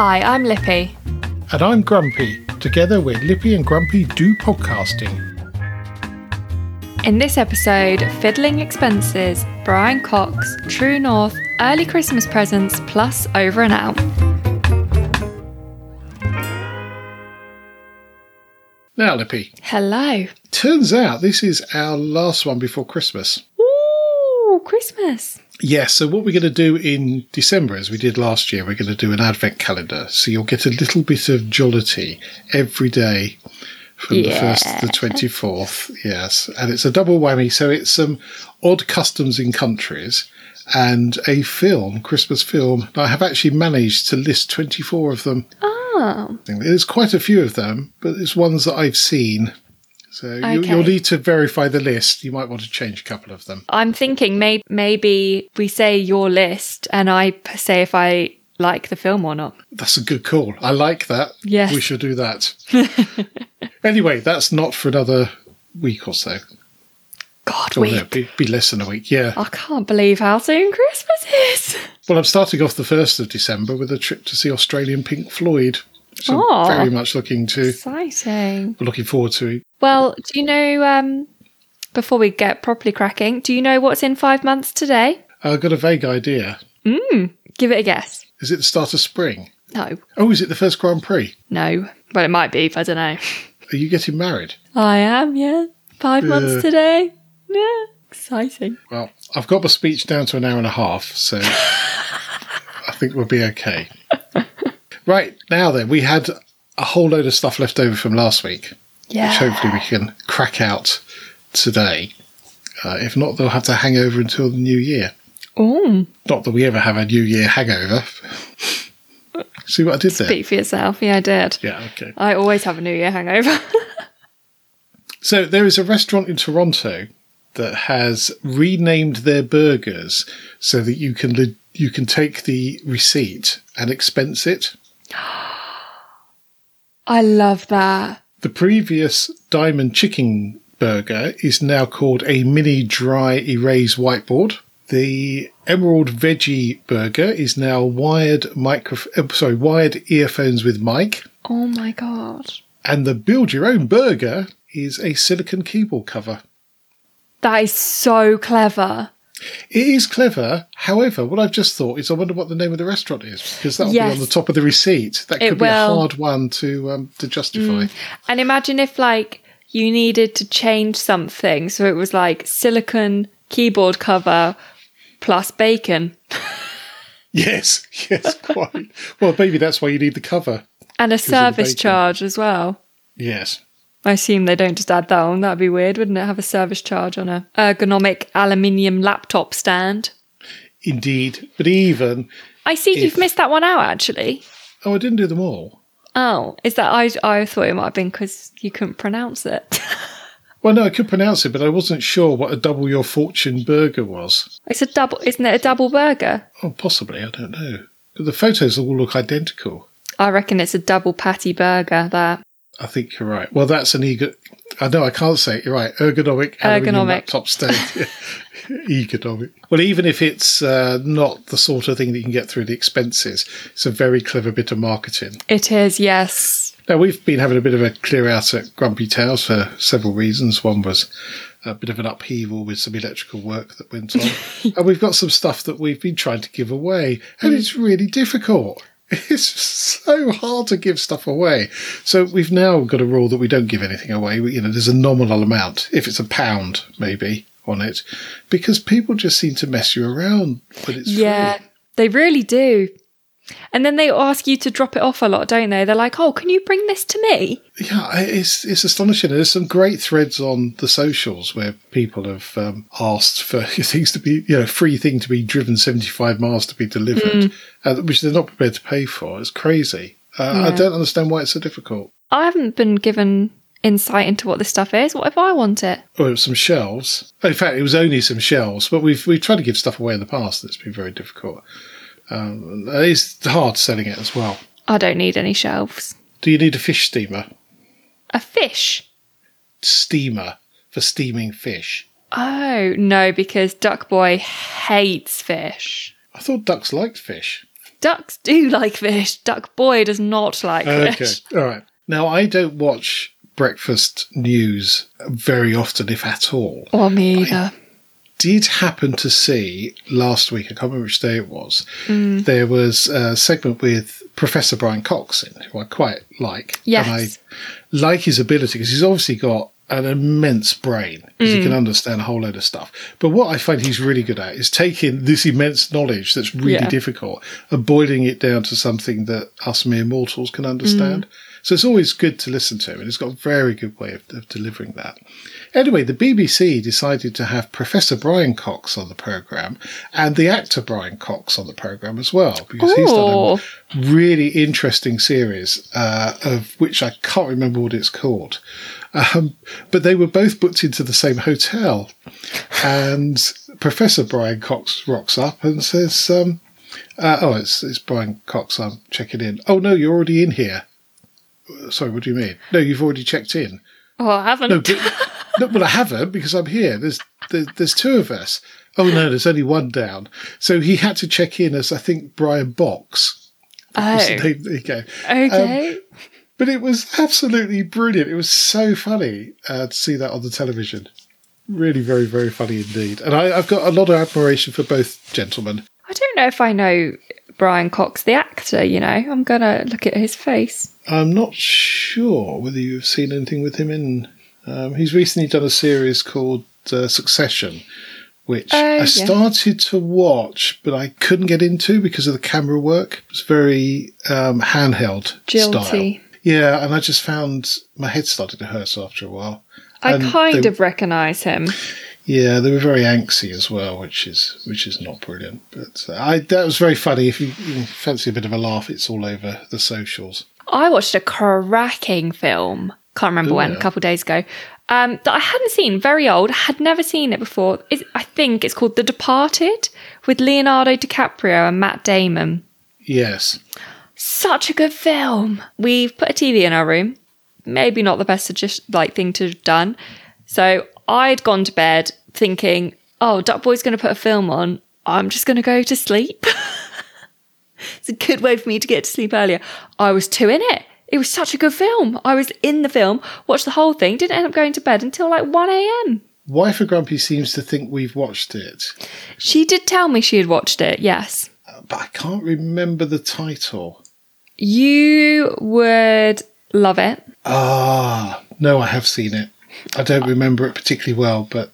Hi, I'm Lippy. And I'm Grumpy. Together we're Lippy and Grumpy do podcasting. In this episode, fiddling expenses, Brian Cox, True North, early Christmas presents, plus over and out. Now, Lippy, Hello. turns out this is our last one before Christmas. Ooh, Christmas. Yes, so what we're going to do in December, as we did last year, we're going to do an advent calendar. So you'll get a little bit of jollity every day from the 1st to the 24th. Yes, and it's a double whammy. So it's some odd customs in countries and a film, Christmas film. I have actually managed to list 24 of them. Oh, There's quite a few of them, but it's ones that I've seen. So you, Okay. you'll need to verify the list. You might want to change a couple of them. I'm thinking may- maybe we say your list and I say if I like the film or not. That's a good call. I like that. Yes. We should do that. anyway, that's not for another week or so. God, Or we. no, be, be less than a week. Yeah. I can't believe how soon Christmas is. Well, I'm starting off the 1st of December with a trip to see Australian Pink Floyd. Which I'm very much looking to, Exciting. looking forward to. Well, do you know, um, before we get properly cracking, do you know what's in five months today? I've got a vague idea. Mm, give it a guess. Is it the start of spring? No. Oh, is it the first Grand Prix? No. Well, it might be, but I don't know. Are you getting married? I am, yeah. Five months today. Yeah. Exciting. Well, I've got my speech down to an hour and a half, so I think we'll be okay. Right, now then, we had a whole load of stuff left over from last week, Yeah. which hopefully we can crack out today. Uh, if not, they'll have to hang over until the new year. Oh, Not that we ever have a new year hangover. See what I did there? speak for yourself. Yeah, I did. Yeah, okay. I always have a New Year hangover. So there is a restaurant in Toronto that has renamed their burgers so that you can you can take the receipt and expense it. I love that. The previous diamond chicken burger is now called a mini dry erase whiteboard. The emerald veggie burger is now wired micro uh, sorry wired earphones with mic, Oh my God. and the build your own burger is a silicon keyboard cover. That is so clever. It is clever. However, what I've just thought is, I wonder what the name of the restaurant is because that'll Yes. be on the top of the receipt. That could be a hard one to um, to justify. And imagine if, like, you needed to change something. So it was like silicon keyboard cover plus bacon Yes, yes, quite. well, maybe that's why you need the cover. and a service charge as well. Yes. I assume they don't just add that on. That'd be weird, wouldn't it? Have a service charge on a ergonomic aluminium laptop stand. Indeed, but even I see If- you've missed that one out actually. oh, I didn't do them all. Oh, is that I? I thought it might have been because you couldn't pronounce it. Well, no, I could pronounce it, but I wasn't sure what a double your fortune burger was. it's a double, isn't it? A double burger. Oh, possibly, I don't know. But the photos all look identical. I reckon it's a double patty burger. That I think you're right. Well, that's an ego. I know I can't say it. You're right. Ergonomic, Ergonomic. laptop stand. Economic. Well, even if it's uh, not the sort of thing that you can get through the expenses, it's a very clever bit of marketing. it is. Yes. Now, we've been having a bit of a clear out at Grumpy Towers for several reasons. One was a bit of an upheaval with some electrical work that went on. and we've got some stuff that we've been trying to give away, and it's really difficult. It's so hard to give stuff away. So we've now got a rule that we don't give anything away. We, you know, there's a nominal amount, if it's a pound, maybe, on it, because people just seem to mess you around when it's Yeah, free. they really do. And then they ask you to drop it off a lot, don't they? They're like, "Oh, can you bring this to me?" Yeah, it's it's astonishing. There's some great threads on the socials where people have um, asked for things to be, you know, free thing to be driven 75 miles to be delivered, uh, which they're not prepared to pay for. It's crazy. Uh, I don't understand why it's so difficult. I haven't been given insight into what this stuff is. What if I want it? Oh, it was some shelves. In fact, it was only some shelves, but we've we've tried to give stuff away in the past. and It's been very difficult. Um, it's hard selling it as well. I don't need any shelves. Do you need a fish steamer? A fish. Steamer for steaming fish. Oh no, because Duck Boy hates fish. I thought ducks liked fish. Ducks do like fish. Duck boy does not like Okay, fish. all right. Now I don't watch breakfast news very often, if at all. Or me either. Did happen to see last week, I can't remember which day it was, Mm. there was a segment with Professor Brian Cox in, who I quite like. Yes. And I like his ability because he's obviously got an immense brain because Mm. he can understand a whole load of stuff. But what I find he's really good at is taking this immense knowledge that's really Yeah. difficult and boiling it down to something that us mere mortals can understand. Mm. So it's always good to listen to him, and he's got a very good way of, of delivering that. Anyway, the BBC decided to have Professor Brian Cox on the programme and the actor Brian Cox on the programme as well, because he's done a really interesting series uh, of which I can't remember what it's called. Um, but they were both booked into the same hotel, and Professor Brian Cox rocks up and says, um, uh, "Oh, it's, it's Brian Cox. I'm checking in. Oh no, you're already in here. Sorry, what do you mean? No, you've already checked in. Oh, I haven't. No, but, no, well, I haven't because I'm here. There's, there, there's two of us. Oh no, there's only one down. So he had to check in as I think Brian Box. oh, So there there you go. okay. But it was absolutely brilliant. It was so funny uh, to see that on the television. Really, very, very funny indeed. And I, I've got a lot of admiration for both gentlemen. I don't know if I know Brian Cox, the actor, you know. I'm going to look at his face. I'm not sure whether you've seen anything with him in. Um, he's recently done a series called uh, Succession, which Oh, I yeah. started to watch, but I couldn't get into because of the camera work. It was very um, handheld style. Yeah, and I just found my head started to hurt after a while. I And kind they- of recognise him. Yeah, they were very angsty as well, which is which is not brilliant. But uh, I that was very funny. If you, you fancy a bit of a laugh, it's all over the socials. I watched a cracking film. Can't remember when, yeah. a couple of days ago. Um, that I hadn't seen, very old, had never seen it before. It's, I think it's called The Departed with Leonardo DiCaprio and Matt Damon. Yes, Such a good film. We've put a TV in our room. Maybe not the best suggest- like thing to have done. So I'd gone to bed thinking, oh, Duck Boy's going to put a film on. I'm just going to go to sleep. it's a good way for me to get to sleep earlier. I was too in it. It was such a good film. I was in the film, watched the whole thing, didn't end up going to bed until like 1 a.m. wife of Grumpy seems to think we've watched it, She did tell me she had watched it, yes. but I can't remember the title. You would love it. Ah, no, I have seen it. I don't remember it particularly well, but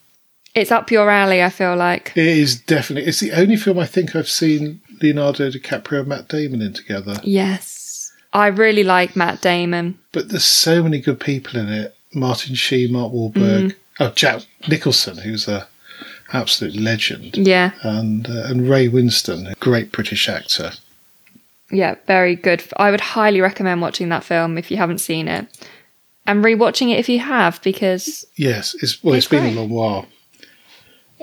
It's up your alley, I feel like. it is definitely. It's the only film I think I've seen Leonardo DiCaprio and Matt Damon in together. Yes. I really like Matt Damon. But there's so many good people in it. Martin Sheen, Mark Wahlberg, oh Jack Nicholson, who's a absolute legend, Yeah. and uh, and Ray Winstone, a great British actor. Yeah, very good. I would highly recommend watching that film if you haven't seen it. And rewatching it if you have, because Yes, it's well, It's it's been great. a long while.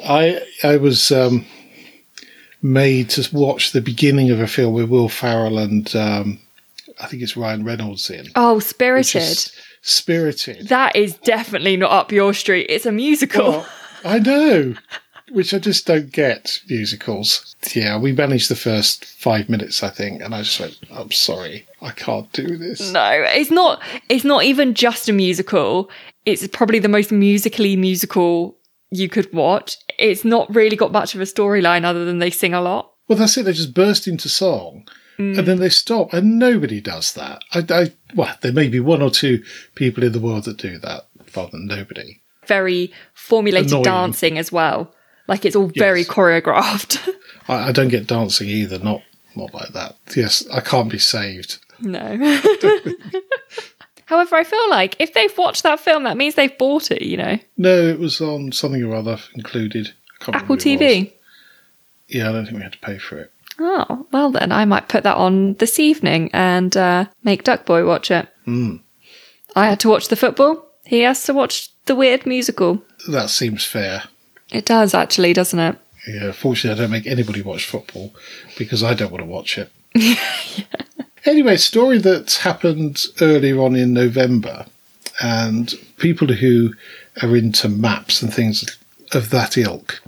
I I was um, made to watch the beginning of a film with Will Ferrell and um, I think it's Ryan Reynolds in. oh, Spirited. Spirited. That is definitely not up your street. It's a musical. Well, I know, which I just don't get musicals. Yeah, we managed the first five minutes, I think, and I just went, "I'm sorry, I can't do this." no, it's not. It's not even just a musical. It's probably the most musically musical you could watch. It's not really got much of a storyline other than they sing a lot. Well, that's it. They just burst into song, and mm. then they stop, and nobody does that. I, I, well, there may be one or two people in the world that do that, rather than nobody. Very formulated Annoying. dancing as well. Like it's all very choreographed. I, I don't get dancing either. Not, not like that. Yes, I can't be saved. No. However, I feel like if they've watched that film, that means they've bought it, you know? No, it was on something or other included. Apple remember what it was. TV. Yeah, I don't think we had to pay for it. Oh, well then, I might put that on this evening and uh, make Duckboy watch it. Mm. I had to watch the football. He has to watch the weird musical. That seems fair. It does, actually, doesn't it? Yeah, fortunately, I don't make anybody watch football because I don't want to watch it. Anyway, story that happened earlier on in November, and people who are into maps and things of that ilk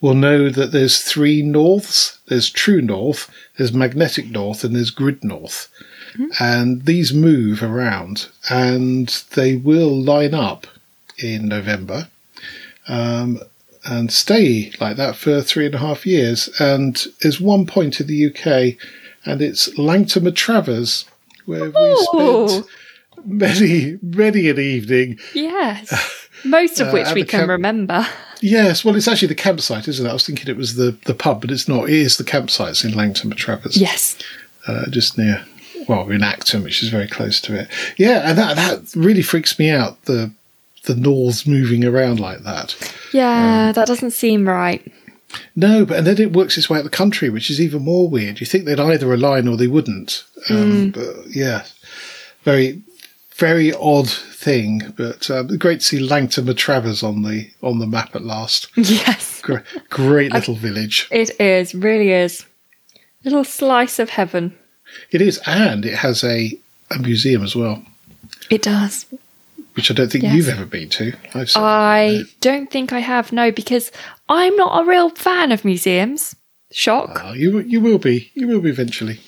will know that there's three norths. There's true north, there's magnetic north, and there's grid north. And these move around and they will line up in November um, and stay like that for three and a half years. And there's one point in the UK, and it's Langton Matravers, where we spent many, many an evening Yes. Most of Uh, which at we can camp- remember. Yes, well, it's actually the campsite, isn't it? I was thinking it was the, the pub, but it's not. It is the campsites in Langton Matravers. Yes. uh, just near, well, in Acton, which is very close to it. Yeah, and that that really freaks me out. The the norths moving around like that. Yeah, that doesn't seem right. No, but and then it works its way out the country, which is even more weird. You think they'd either align or they wouldn't. Um, But yeah, very very odd thing. But um, great to see Langton Matravers on the on the map at last. Yes. Great, great little village. It is, really is. Little slice of heaven. It is, and it has a a museum as well, It does. Which I don't think Yes. you've ever been to. I don't think I have, no, because I'm not a real fan of museums. Shock. Oh, you you will be. You will be eventually.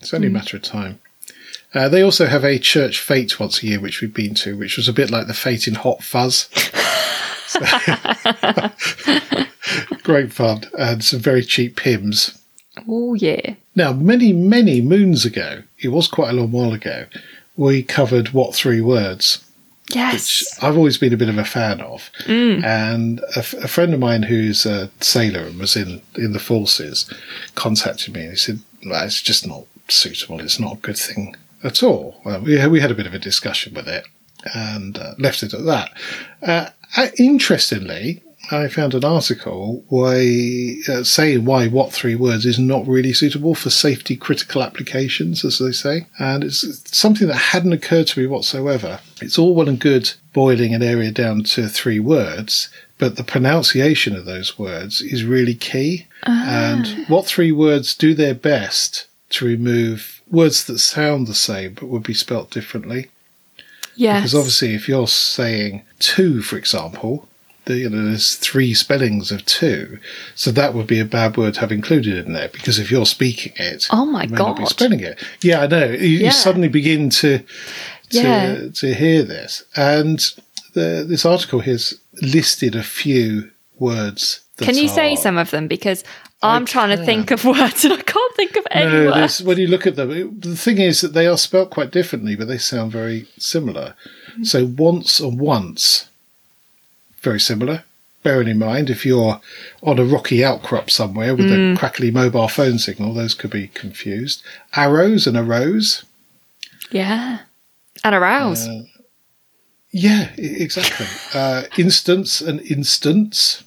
It's only a matter of time. Uh, they also have a church fete once a year, which we've been to, which was a bit like the fete in Hot Fuzz. Great fun and some very cheap hymns. Oh, yeah. Now, many many moons ago, it was quite a long while ago, we covered what three words which Yes. I've always been a bit of a fan of. And a, f- a friend of mine who's a sailor and was in, in the forces contacted me and he said, well, it's just not suitable. It's not a good thing at all. Well, we, we had a bit of a discussion with it and uh, left it at that. Uh, interestingly, I found an article why, uh, saying why what three words is not really suitable for safety critical applications, as they say. And it's something that hadn't occurred to me whatsoever. It's all well and good boiling an area down to three words, but the pronunciation of those words is really key. And what three words do their best to remove words that sound the same but would be spelt differently? Yes. Because obviously, if you're saying two, for example, the, you know, there's three spellings of two, so that would be a bad word to have included in there. Because if you're speaking it, Oh my you may not be spelling it. Yeah, I know. You, Yeah. you suddenly begin to to Yeah. to hear this, and the, this article has listed a few words. that Can you say some of them? Because I'm trying to think of words and I can't think of any No, words. when you look at them, it- the thing is that they are spelt quite differently, but they sound very similar. Mm. So once and once, very similar. Bearing in mind, if you're on a rocky outcrop somewhere with a crackly mobile phone signal, those could be confused. Arrows and arose. Yeah. And arouse. Uh, Yeah, exactly. uh, instance and instance,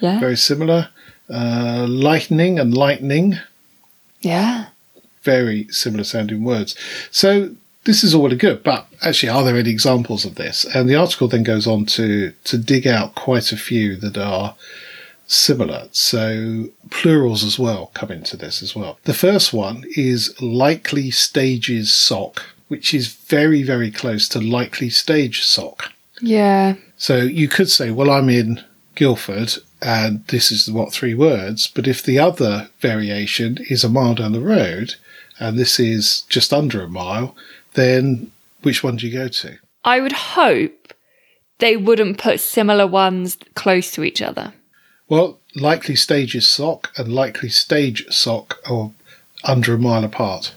yeah. very similar. Uh, lightning and lightning. yeah. very similar sounding words. So this is all and good, but actually, are there any examples of this? And the article then goes on to to dig out quite a few that are similar. So plurals as well come into this as well. The first one is likely stages sock, which is very very close to likely stage sock. Yeah. So you could say, well, I'm in Guildford and this is what three words. But if the other variation is a mile down the road and this is just under a mile, then which one do you go to? I would hope they wouldn't put similar ones close to each other. Well, likely stages sock and likely stage sock are under a mile apart.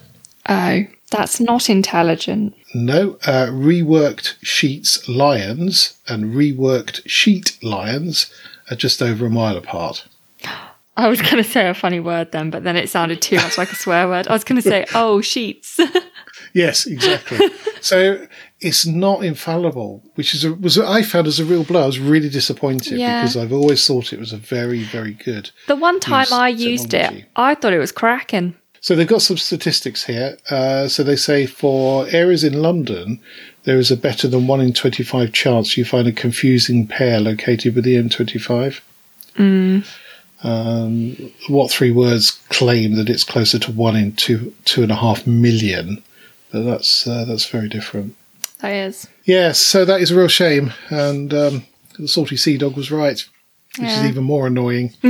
Oh, that's not intelligent. No, uh, reworked sheets lions and reworked sheet lions are just over a mile apart. I was going to say a funny word then, but then it sounded too much like a swear word. I was going to say, oh, sheets. Yes, exactly. so it's not infallible, which is a, was I found as a real blow. I was really disappointed Yeah. because I've always thought it was a very very good. the one time I used it. I thought it was cracking. So they've got some statistics here. Uh, so they say for areas in London, there is a better than one in twenty five chance you find a confusing pair located with the M25. Um, what three words claim that it's closer to one in two two and a half million? But that's uh, that's very different. That is. Yes, so that is a real shame, and um, the salty sea dog was right. which is even more annoying.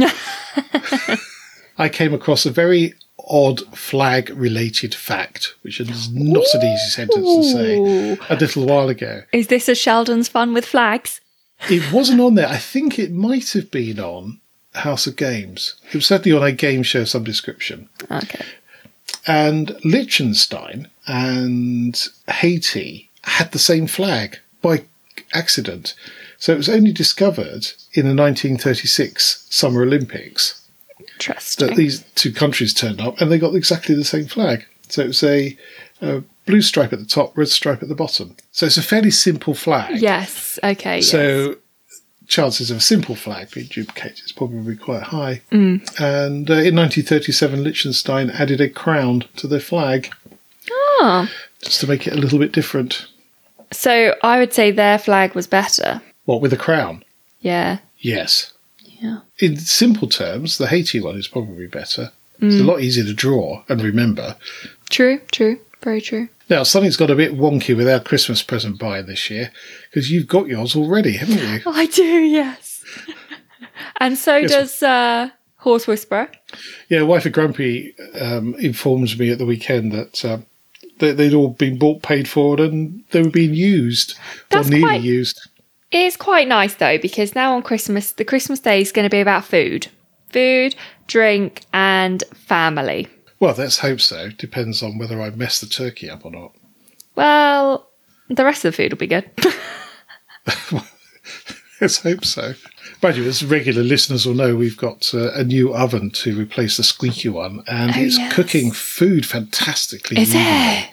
I came across a very odd flag related fact, which is not an easy sentence to say, a little while ago. Is this a Sheldon's fun with flags? It wasn't on there. I think it might have been on House of Games. It was certainly on a game show of some description. Okay. And Liechtenstein and Haiti had the same flag by accident. So it was only discovered in the 1936 Summer Olympics that these two countries turned up and they got exactly the same flag. So it was a, a blue stripe at the top, red stripe at the bottom. So it's a fairly simple flag. yes. Okay. yes. So chances of a simple flag being duplicated is probably quite high. Mm. And uh, in 1937, Liechtenstein added a crown to their flag Oh. just to make it a little bit different. So I would say their flag was better. What, with a crown? Yeah. Yes. Yeah. In simple terms, the Haiti one is probably better. It's a Mm. lot easier to draw and remember. True. True. Very true. Now, something's got a bit wonky with our Christmas present buy this year because you've got yours already, haven't you? I do. Yes. and so Yes. does uh, Horse Whisperer. Yeah, wife of Grumpy um, informs me at the weekend that um, they, they'd all been bought, paid for, and they were being used That's or nearly quite- used. It is quite nice though because now on Christmas, the Christmas day is going to be about food, food, drink, and family. Well, let's hope so. Depends on whether I mess the turkey up or not. Well, the rest of the food will be good. Let's hope so. Mind as regular listeners will know, we've got uh, a new oven to replace the squeaky one, and Oh, it's yes. cooking food fantastically. Is evenly. it?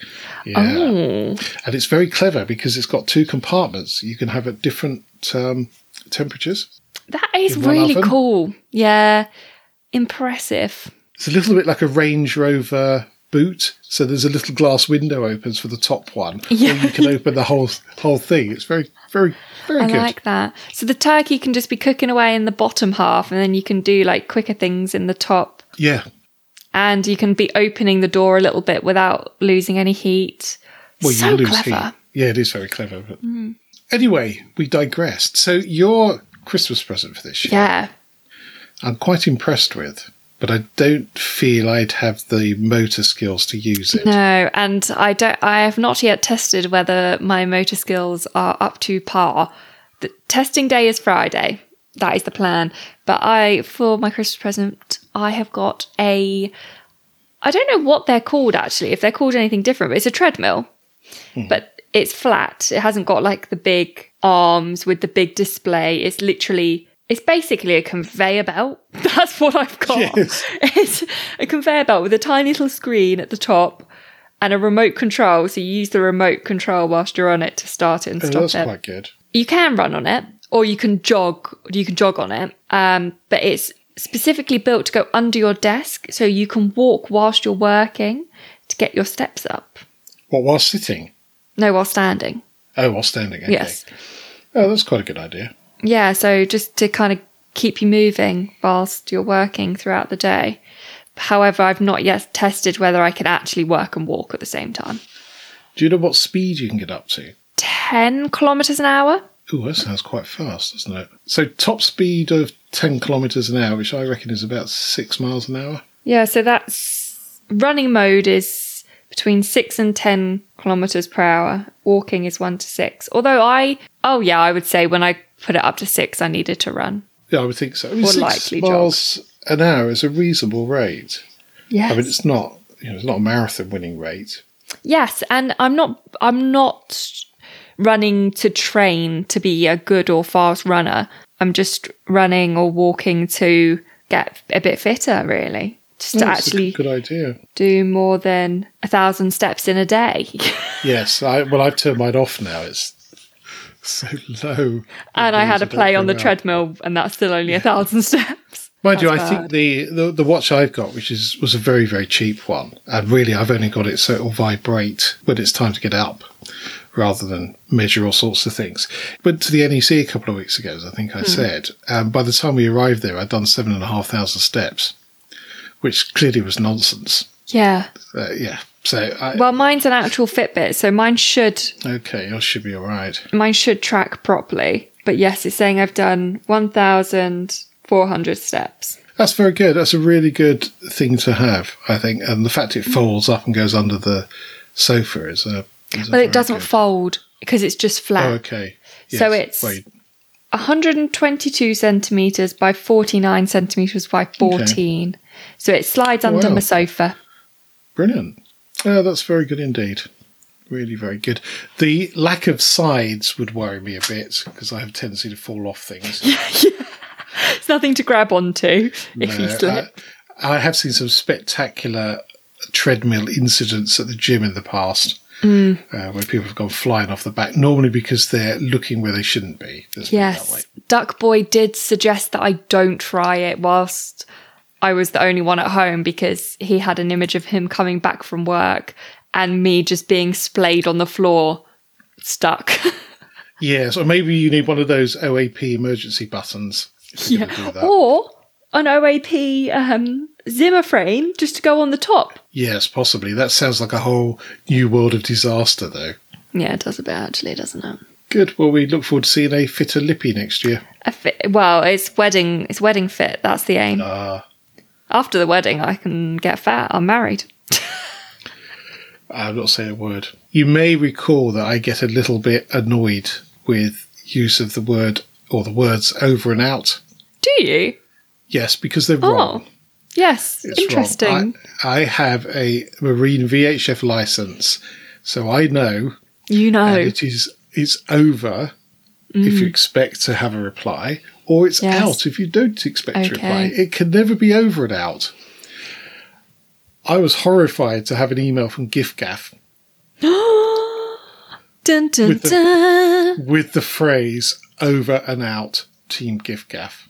Yeah. Oh, And it's very clever because it's got two compartments. You can have at different um, temperatures. that is really oven? cool. Yeah, impressive. It's a little bit like a Range Rover boot. So there's a little glass window opens for the top one, Yeah. you can open the whole whole thing. It's very, very, very I good. like that. So the turkey can just be cooking away in the bottom half, and then you can do like quicker things in the top, yeah. and you can be opening the door a little bit without losing any heat. Well, so you lose clever. Mm. heat. Yeah, it is very clever. But anyway, we digressed. So your Christmas present for this year, Yeah. I'm quite impressed with, but I don't feel I'd have the motor skills to use it. No, and I don't. I have not yet tested whether my motor skills are up to par. The testing day is Friday. That is the plan. But I, for my Christmas present, I have got a. I don't know what they're called actually. If they're called anything different, but it's a treadmill. Hmm. But it's flat. It hasn't got like the big arms with the big display. It's literally. It's basically a conveyor belt. That's what I've got. Yes. It's a conveyor belt with a tiny little screen at the top and a remote control. So you use the remote control whilst you're on it to start it and Oh, stop that's it. quite good. You can run on it, or you can jog. You can jog on it. Um, but it's specifically built to go under your desk, so you can walk whilst you're working to get your steps up. What, while sitting? No, while standing. Oh, while standing. Okay. Yes. Oh, that's quite a good idea. Yeah, so just to kind of keep you moving whilst you're working throughout the day. However, I've not yet tested whether I can actually work and walk at the same time. Do you know what speed you can get up to? 10 kilometers an hour? Oh, that sounds quite fast, doesn't it? So top speed of 10 kilometres an hour, which I reckon is about six miles an hour. Yeah, so that's running mode is between 6 and 10 kilometers per hour. Walking is 1 to 6. Although I, oh yeah, I would say when I put it up to 6, I needed to run. Yeah, I would think so. I mean, Or six likely jog. an hour is a reasonable rate. Yes. I mean, it's not, you know, it's not a marathon winning rate. Yes, and I'm not I'm not running to train to be a good or fast runner. I'm just running or walking to get a bit fitter really. Just to Oh, that's a actually good idea. do more than a thousand steps in a day. Yes, I, well, I've turned mine off now. It's so low. and I had a play on the up. treadmill and that's still only a thousand steps. Mind you, I That's think the, the the watch I've got, which is was a very very cheap one, and really I've only got it so it'll vibrate when it's time to get up, rather than measure all sorts of things. Went to the NEC a couple of weeks ago, as I think I Hmm. said. Um, by the time we arrived there, I'd done seven and a half thousand steps, which clearly was nonsense. Yeah. Uh, yeah, so I, Well, mine's an actual Fitbit, so mine should okay, I should be all right. mine should track properly. But yes, it's saying I've done 1,400 steps. That's very good. That's a really good thing to have, I think. And the fact it folds up and goes under the sofa is a. Is a But it doesn't good- fold because it's just flat. Oh, okay. So it's- Wait, 122 centimeters by 49 centimeters by 14. So it slides under Wow. my sofa. brilliant. Oh, that's very good indeed. Really very good. The lack of sides would worry me a bit because I have a tendency to fall off things. It's nothing to grab onto if you slip. I, I have seen some spectacular treadmill incidents at the gym in the past. Mm. Uh, where people have gone flying off the back, normally because they're looking where they shouldn't be. Let's put it that way. yes. Duck Boy did suggest that I don't try it whilst I was the only one at home because he had an image of him coming back from work and me just being splayed on the floor, stuck. Yes, or maybe you need one of those OAP emergency buttons. if you're gonna do that. or an OAP um, Zimmer frame just to go on the top. Yes, possibly. That sounds like a whole new world of disaster, though. Yeah, it does a bit actually, doesn't it? Good. Well, we look forward to seeing a fitter lippy next year. Fit, well, it's wedding. It's wedding fit. That's the aim. Ah, After the wedding, I can get fat. I'm married. I'm not saying a word. You may recall that I get a little bit annoyed with use of the word or the words over and out. Do you? Yes, because they're Oh, wrong. yes. It's Interesting. I, I have a marine VHF license, so I know you know. it is it's over if you mm. expect to have a reply, or it's. Yes. out if you don't expect to reply. It can never be over and out. I was horrified to have an email from giffgaff dun dun With the- dun. with the phrase over and out Team giffgaff.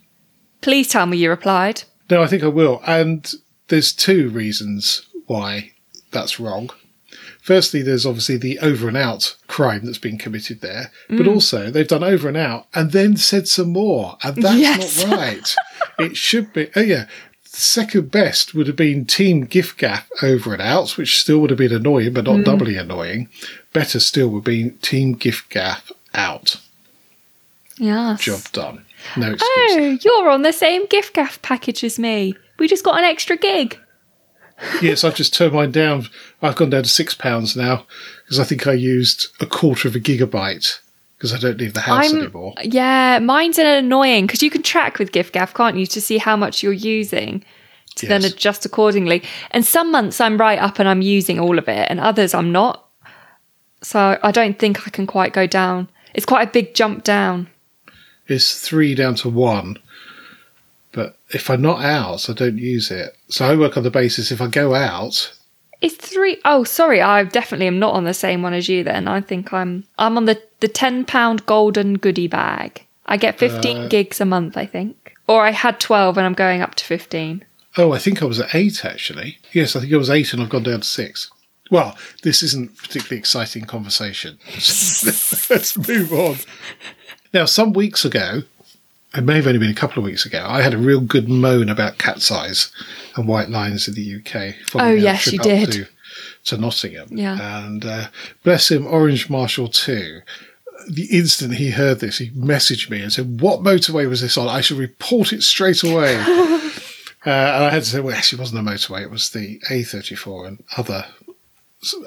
Please tell me you replied. No, I think I will. And there's two reasons why that's wrong. Firstly, there's obviously the over and out crime that's been committed there, Mm. but also they've done over and out and then said some more, and that's Yes. not right. it should be. Oh yeah, second best would have been Team giffgaff over and out, which still would have been annoying, but not Mm. doubly annoying. Better still would be Team giffgaff out. Yes. Job done. No excuse. Oh, you're on the same giffgaff package as me. We just got an extra gig. Yes, I've just turned mine down. I've gone down to six pounds now because I think I used a quarter of a gigabyte because I don't leave the house I'm anymore. yeah, mine's an annoying because you can track with giffgaff, can't you, to see how much you're using to then adjust accordingly. And some months I'm right up and I'm using all of it, and others I'm not. So I don't think I can quite go down. It's quite a big jump down. It's three down to one. If I'm not out, I don't use it. So I work on the basis if I go out, It's three oh sorry, I definitely am not on the same one as you. Then I think I'm I'm on the the ten pound golden goodie bag. I get fifteen Uh, gigs a month, I think, or I had twelve and I'm going up to fifteen. oh, I think I was at eight actually. Yes, I think I was eight and I've gone down to six. Well, this isn't particularly exciting conversation. Let's move on. Now, some weeks ago, it may have only been a couple of weeks ago, I had a real good moan about cat's eyes and white lines in the UK. Oh, yes, you did. To, to Nottingham. Yeah. And uh, bless him, Orange Marshall too. The instant he heard this, he messaged me and said, What motorway was this on? I should report it straight away. uh, and I had to say, Well, actually, it wasn't a motorway, it was the A34 and other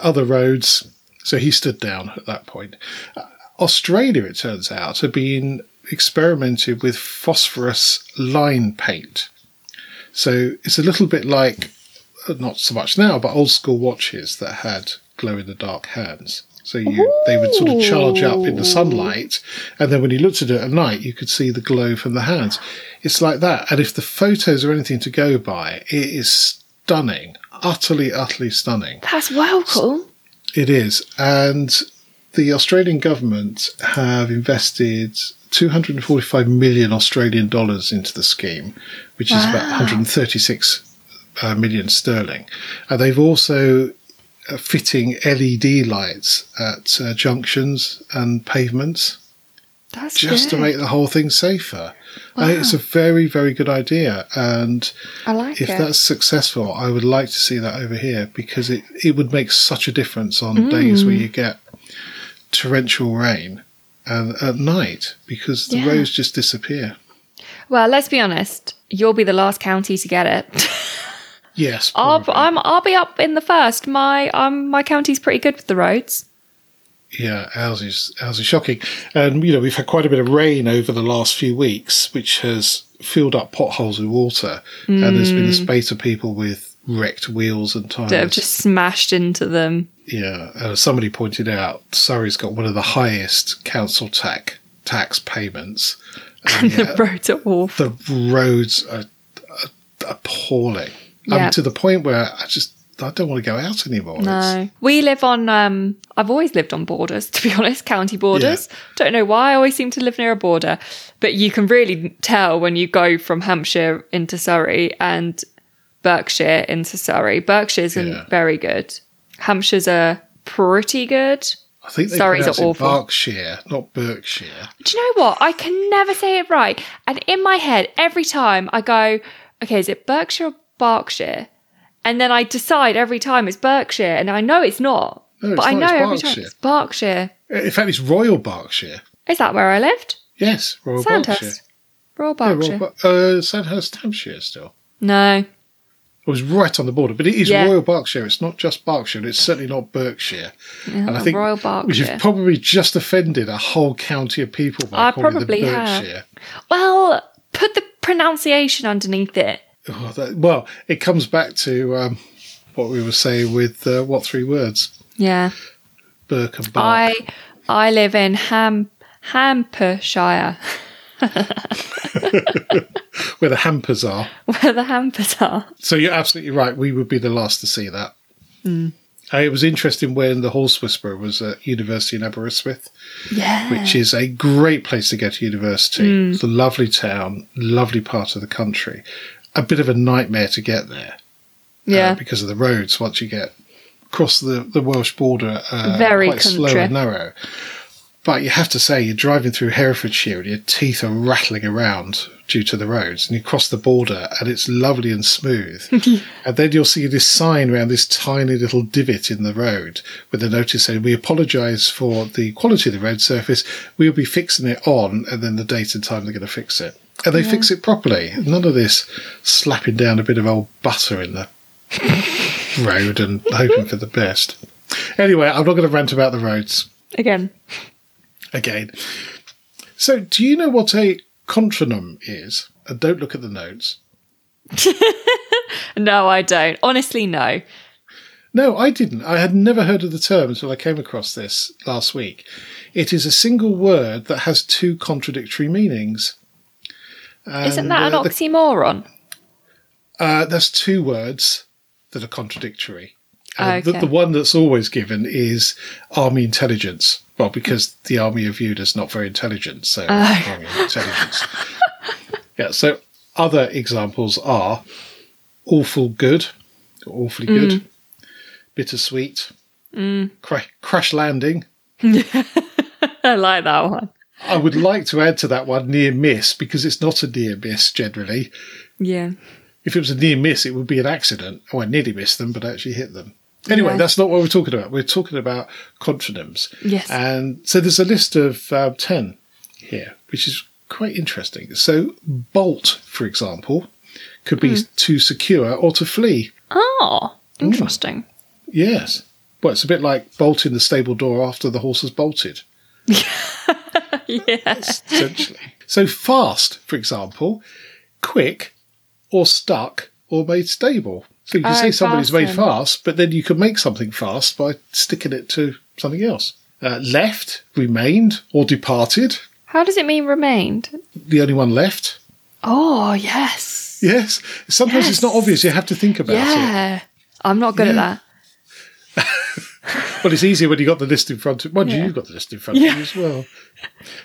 other roads. So he stood down at that point. Uh, Australia, it turns out, had been experimented with phosphorus line paint. So it's a little bit like, uh, not so much now, but old school watches that had glow in the dark hands. So you, they would sort of charge up in the sunlight, and then when you looked at it at night, you could see the glow from the hands. It's like that. And if the photos are anything to go by, it is stunning, utterly, utterly stunning. That's well cool. It is. And the Australian government have invested 245 million Australian dollars into the scheme, which is about 136 uh, million sterling. And they've also uh, fitting LED lights at uh, junctions and pavements That's just to make the whole thing safer. I think it's a very, very good idea. And I like if it. that's successful, I would like to see that over here because it, it would make such a difference on days Mm. where you get torrential rain and at night because the Yeah. roads just disappear. Well, let's be honest. You'll be the last county to get it. Yes, I'll. I'm, I'll be up in the first. My um, my county's pretty good with the roads. Yeah, ours is ours is shocking, and you know we've had quite a bit of rain over the last few weeks, which has filled up potholes with water, and there's been a spate of people with wrecked wheels and tires. That have just smashed into them. Yeah, uh, somebody pointed out Surrey's got one of the highest council tax tax payments. And The roads are awful. the roads are, are appalling. I mean, to the point where I just I don't want to go out anymore. It's- No, we live on. Um, I've always lived on borders, to be honest, county borders. Don't know why. I always seem to live near a border, but you can really tell when you go from Hampshire into Surrey and Berkshire into Surrey. Berkshire isn't Yeah. very good. Hampshire's are pretty good. I think they Surrey's are awful. Berkshire, not Berkshire. Do you know what? I can never say it right. And in my head, every time I go, okay, is it Berkshire or Berkshire? And then I decide every time it's Berkshire, and I know it's not. No, it's but I know it's every time Berkshire. it's Berkshire. In fact, it's Royal Berkshire. Is that where I lived? Yes, Royal Berkshire. Sandhurst. Royal Yeah, Berkshire. Royal Ber- uh, Sandhurst, Hampshire still. no. It was right on the border, but it is Yeah. Royal Berkshire. It's not just Berkshire. It's certainly not Berkshire. and I think Royal we've probably just offended a whole county of people by I calling probably them have. Berkshire. Well, put the pronunciation underneath it. Oh, that, well, it comes back to um, what we were saying with uh, what three words? Yeah. Burke and Bark. I I live in Ham Hampshire, where the hampers are. where the Hampers are. So you're absolutely right. We would be the last to see that. Hmm. Uh, it was interesting when the Horse Whisperer was at University in Aberystwyth, Yeah. which is a great place to go to university. Hmm. It's a lovely town, lovely part of the country. A bit of a nightmare to get there uh, yeah. because of the roads once you get across the, the Welsh border. Uh, Very quite slow and narrow. But you have to say, you're driving through Herefordshire and your teeth are rattling around due to the roads, and you cross the border and it's lovely and smooth. and then you'll see this sign around this tiny little divot in the road with a notice saying, We apologise for the quality of the road surface. We'll be fixing it on, and then the date and time they're going to fix it. And they fix it properly. None of this slapping down a bit of old butter in the road and hoping for the best. Anyway, I'm not going to rant about the roads Again. Again. So, do you know what a contronym is? And don't look at the notes. No, I don't. Honestly, no. No, I didn't. I had never heard of the term until I came across this last week. It is a single word that has two contradictory meanings. Isn't And, that an uh, the- oxymoron? Uh, there's two words that are contradictory. And the, Okay. the one that's always given is army intelligence. Well, because the army are viewed as not very intelligent, so oh. army intelligence. yeah. So other examples are awful good, awfully good, mm. bittersweet, mm. cra- crash landing. I like that one. I would like to add to that one near miss because it's not a near miss generally. Yeah. If it was a near miss, it would be an accident. Oh, I nearly missed them, but I actually hit them. Anyway, Yeah. that's not what we're talking about. We're talking about contronyms. Yes. And so there's a list of uh, 10 here, which is quite interesting. So, bolt, for example, could be hmm. to secure or to flee. Oh, interesting. Yes. Well, it's a bit like bolting the stable door after the horse has bolted. Yeah. essentially. so fast, for example, quick or stuck or made stable. So you can Oh, say somebody's made fasten. fast, but then you can make something fast by sticking it to something else. Uh, left, remained or departed. How does it mean remained? The only one left. Oh, yes. Yes. Sometimes it's not obvious. You have to think about it. Yeah. I'm not good Yeah. at that. But it's easier when you got the list in front of you. Mind you, Yeah. you've got the list in front Yeah. of you as well.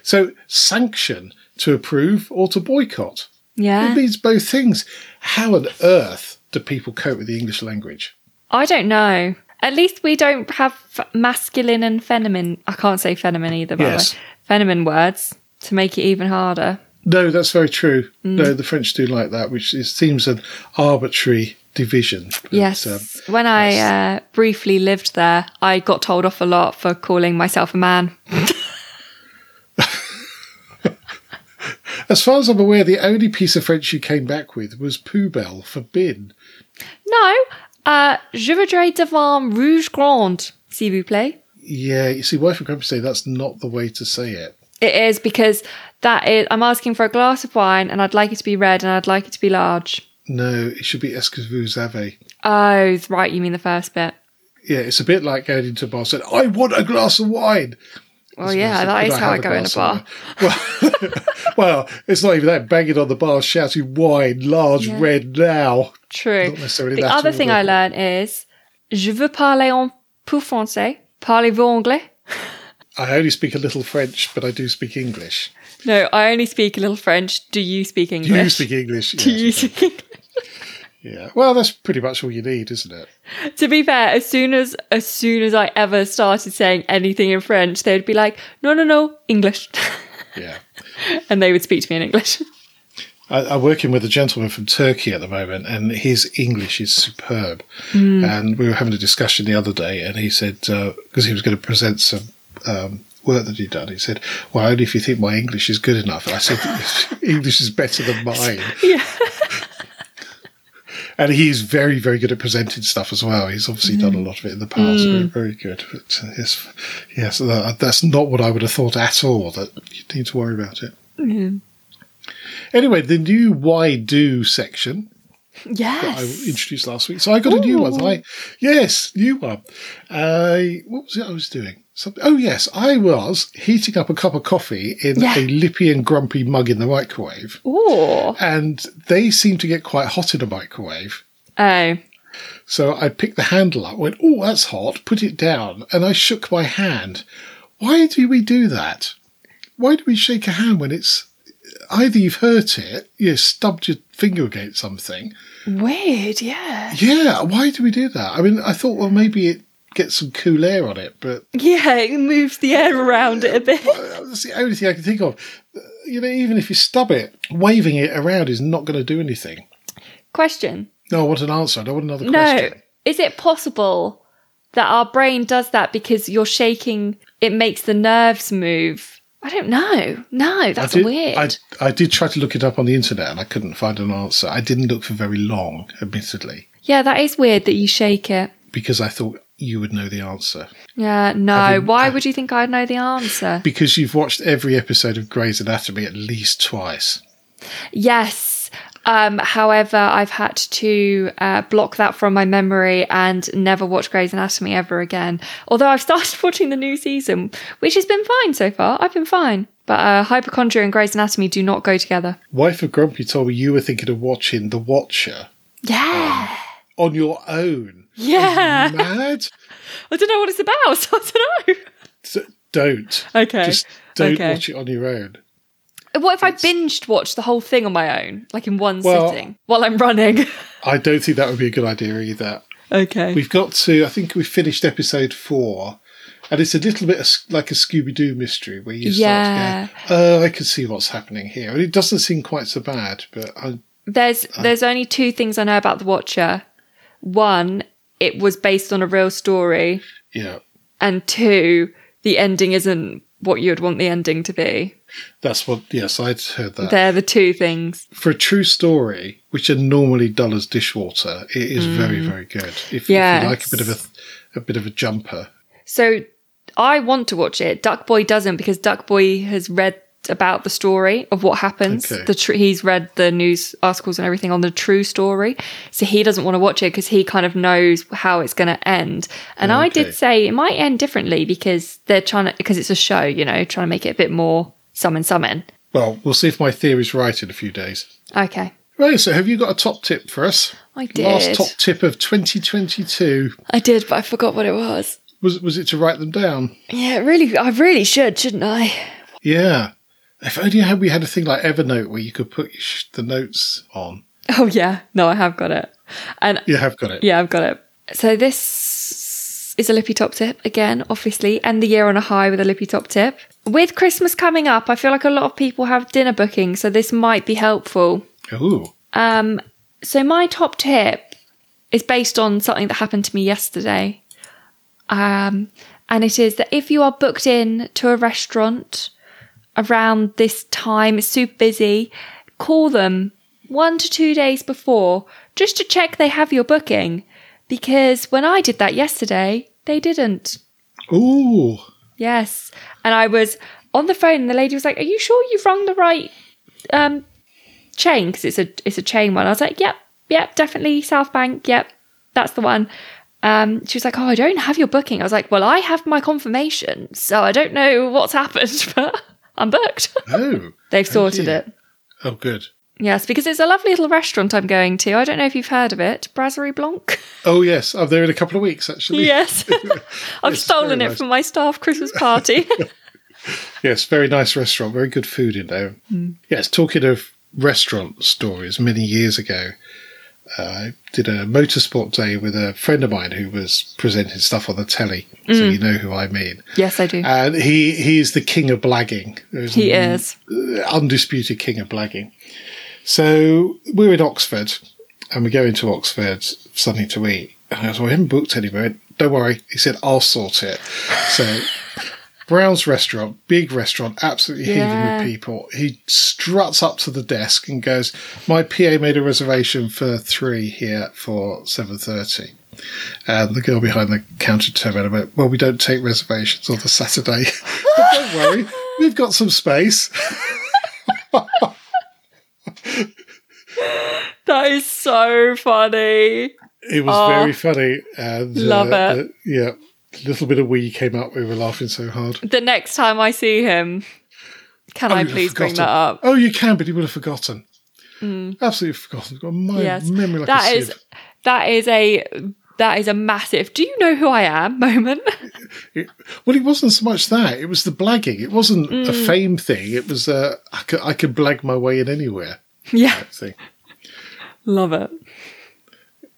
So sanction to approve or to boycott. Yeah. It means both things. How on earth do people cope with the English language? I don't know. At least we don't have masculine and feminine. I can't say feminine either, by Yes. the way. Feminine words to make it even harder. No, that's very true. Mm. No, the French do like that, which is, seems an arbitrary division. But, Yes. um, when I yes. uh, briefly lived there, I got told off a lot for calling myself a man. As far as I'm aware, the only piece of French you came back with was poubelle for bin. No, uh, je voudrais devant rouge grande, s'il vous plaît. Yeah, you see, wife and grumpy say that's not the way to say it. It is because that is. I'm asking for a glass of wine, and I'd like it to be red, and I'd like it to be large. No, it should be est-ce que vous avez. Oh, right. You mean the first bit? Yeah, it's a bit like going into a bar and saying, I want a glass of wine. Well, yeah, that is how I go in a bar. Well, well, it's not even that. Banging on the bar, shouting wine, large, Yeah. red now. True. Not necessarily The other thing I learned is je veux parler un peu français. Parlez-vous anglais? I only speak a little French, but I do speak English. No, I only speak a little French. Do you speak English? Do you speak English? Do Yes. you speak English? Yeah. Well, that's pretty much all you need, isn't it? to be fair, as soon as as soon as I ever started saying anything in French, they'd be like, "No, no, no, English," Yeah. and they would speak to me in English. I, I'm working with a gentleman from Turkey at the moment, and his English is superb. Hmm. And we were having a discussion the other day, and he said because he was going to present some um, work that he'd done, he said, "Well, only if you think my English is good enough." And I said, "English is better than mine." Yeah. And he's very, very good at presenting stuff as well. He's obviously done a lot of it in the past. Very, very good. But uh, yes, yes, that, that's not what I would have thought at all. That you need to worry about it. Anyway, the new "Why Do" section Yes, I introduced last week. So I got a new one. I yes, new one. Uh, what was it I was doing? Something. Oh yes, I was heating up a cup of coffee in Yeah. a lippy and grumpy mug in the microwave, Oh. and they seem to get quite hot in a microwave. Oh. So I picked the handle up, went, "Oh, that's hot," put it down, and I shook my hand. Why do we do that? Why do we shake a hand when it's either you've hurt it, you stubbed your finger against something, Weird. Yeah. Yeah, why do we do that? I mean, I thought, well, maybe it gets some cool air on it, but Yeah. It moves the air around it a bit. that's the only thing I can think of. You know, even if you stub it, waving it around is not going to do anything. Question. No, I want an answer. I don't want another No. question. Is it possible that our brain does that because you're shaking? It makes the nerves move. I don't know. No, that's I did, weird. I, I did try to look it up on the internet and I couldn't find an answer. I didn't look for very long, admittedly, yeah, that is weird that you shake it. because I thought you would know the answer. Yeah, no. Having- Why would you think I'd know the answer? Because you've watched every episode of Grey's Anatomy at least twice. Yes. Um, however, I've had to uh, block that from my memory and never watch Grey's Anatomy ever again. Although I've started watching the new season, which has been fine so far. I've been fine. But uh, Hypochondria and Grey's Anatomy do not go together. Wife of Grumpy told me you were thinking of watching The Watcher Yeah. on your own. Yeah. Mad? I don't know what it's about, so I don't know. D- don't. Okay. Just don't Okay. watch it on your own. What if I binged watched the whole thing on my own, like in one Well- sitting, while I'm running? I don't think that would be a good idea either. okay. We've got to, I think we finished episode four, and it's a little bit like a Scooby Doo mystery where you Yeah. to go, oh, I can see what's happening here. And it doesn't seem quite so bad, but I, There's there's only two things I know about The Watcher. One, it was based on a real story, yeah, and two, the ending isn't what you'd want the ending to be. that's what, yes, I'd heard that. They're the two things. For a true story, which are normally dull as dishwater, it is very, mm. very good. If, if you like a bit of a, a bit of a jumper. So I want to watch it. Duck Boy doesn't because Duck Boy has read about the story of what happens. Okay. The tr- he's read the news articles and everything on the true story, so he doesn't want to watch it because he kind of knows how it's going to end. And I did say it might end differently because they're trying to because it's a show, you know, trying to make it a bit more summon summon. Well, we'll see if my theory's right in a few days. Okay, Right, so have you got a top tip for us? I did. Last top tip of 2022. I did, but I forgot what it was. Was, was it to write them down? Yeah, really, I really should, shouldn't I? Yeah. If only had we had a thing like Evernote where you could put the notes on. Oh yeah, no, I have got it, and You have got it. Yeah, I've got it. So this is a lippy top tip again, obviously, and the year on a high with a lippy top tip. With Christmas coming up, I feel like a lot of people have dinner bookings, so this might be helpful. Ooh. Um, so my top tip is based on something that happened to me yesterday. Um, and it is that if you are booked in to a restaurant around this time, it's super busy, call them one to two days before just to check they have your booking. Because when I did that yesterday, they didn't. Ooh. Yes. And I was on the phone and the lady was like, Are you sure you've rung the right um, chain? Because it's a, it's a chain one. I was like, Yep, yep, definitely South Bank. Yep, that's the one. Um, she was like, Oh, I don't have your booking. I was like, Well, I have my confirmation. So I don't know what's happened, but I'm booked. Oh. They've sorted it. Oh, good. Yes, because it's a lovely little restaurant I'm going to. I don't know if you've heard of it. Brasserie Blanc. Oh, yes. I'm there in a couple of weeks, actually. yes. I've Yes, stolen it nice. from my staff Christmas party. Yes, very nice restaurant. Very good food in there. Hmm. Yes, talking of restaurant stories, many years ago, uh, I did a motorsport day with a friend of mine who was presenting stuff on the telly. So Hmm. you know who I mean. yes, I do. And he he's the king of blagging. He n- is. undisputed king of blagging. So we're in Oxford, and we go into Oxford for something to eat. And I was, well, I haven't booked anywhere. Don't worry. He said, I'll sort it. So Brown's restaurant, big restaurant, absolutely heaving with people. He struts up to the desk and goes, "My PA made a reservation for three here for seven thirty. And the girl behind the counter turned around and went, "Well, we don't take reservations on the Saturday, but don't worry, we've got some space." That is so funny. It was Oh. very funny, and Love uh, it. uh, yeah, little bit of wee came up. We were laughing so hard. The next time I see him, can I please bring that up? Oh, you can, but he would have forgotten. Absolutely forgotten. Got a Yes. memory like That a is sieve. that is a that is a massive do you know who I am moment. It- well, it wasn't so much that. It was the blagging. It wasn't Mm. a fame thing. It was uh, I could I could blag my way in anywhere yeah. thing. Love it.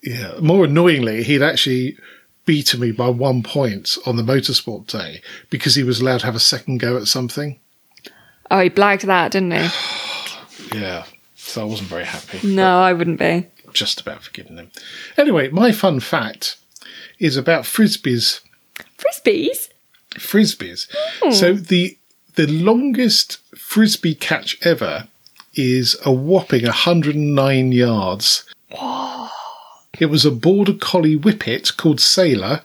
Yeah. More annoyingly, he'd actually beaten me by one point on the motorsport day because he was allowed to have a second go at something. Oh, he blagged that, didn't he? Yeah. So I wasn't very happy. No, I wouldn't be. Just about forgiving him. Anyway, my fun fact is about frisbees. Frisbees? Frisbees. Hmm. So the the longest frisbee catch ever is a whopping 109 yards. It was a border collie whippet called Sailor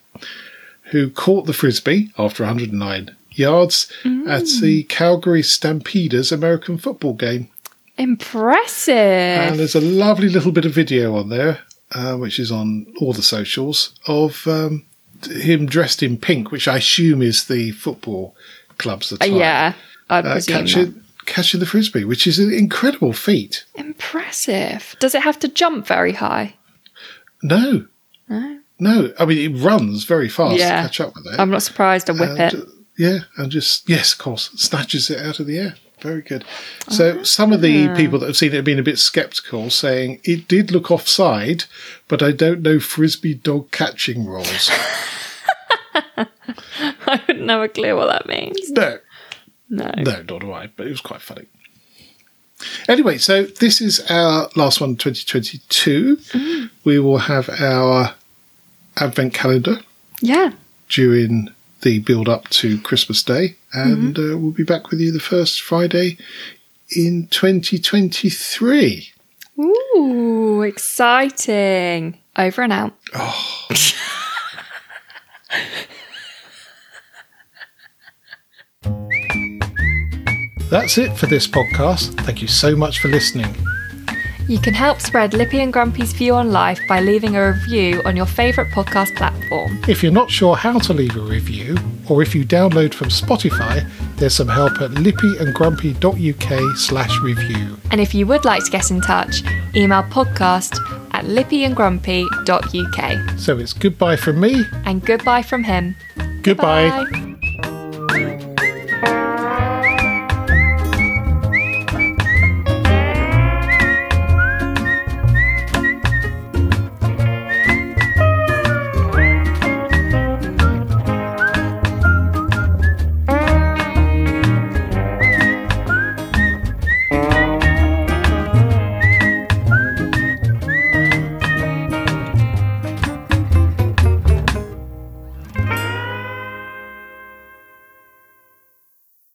who caught the frisbee after 109 yards at Hmm. the Calgary Stampeders American football game. Impressive. And there's a lovely little bit of video on there, uh, which is on all the socials, of um, him dressed in pink, which I assume is the football club's Uh, attire. yeah, I'd uh, presume that. catching, catching the frisbee, which is an incredible feat. Impressive. Does it have to jump very high? No, No. no. I mean, it runs very fast Yeah. to catch up with it. I'm not surprised a whip And, it. uh, yeah, and just yes, of course, snatches it out of the air. Very good. So some of the people that have seen it have been a bit sceptical, saying it did look offside, but I don't know frisbee dog catching rules. I wouldn't have a clue what that means. no, No. no, nor do I. But it was quite funny. Anyway, so this is our last one, 2022. We will have our advent calendar Yeah. during the build up to Christmas Day, and uh, we'll be back with you the first Friday in 2023. Ooh, exciting. Over and out. That's it for this podcast. Thank you so much for listening. You can help spread Lippy and Grumpy's view on life by leaving a review on your favourite podcast platform. If you're not sure how to leave a review, or if you download from Spotify, there's some help at lippyandgrumpy.uk slash review. And if you would like to get in touch, email podcast at lippyandgrumpy.uk. So it's goodbye from me. And goodbye from him. Goodbye. Bye.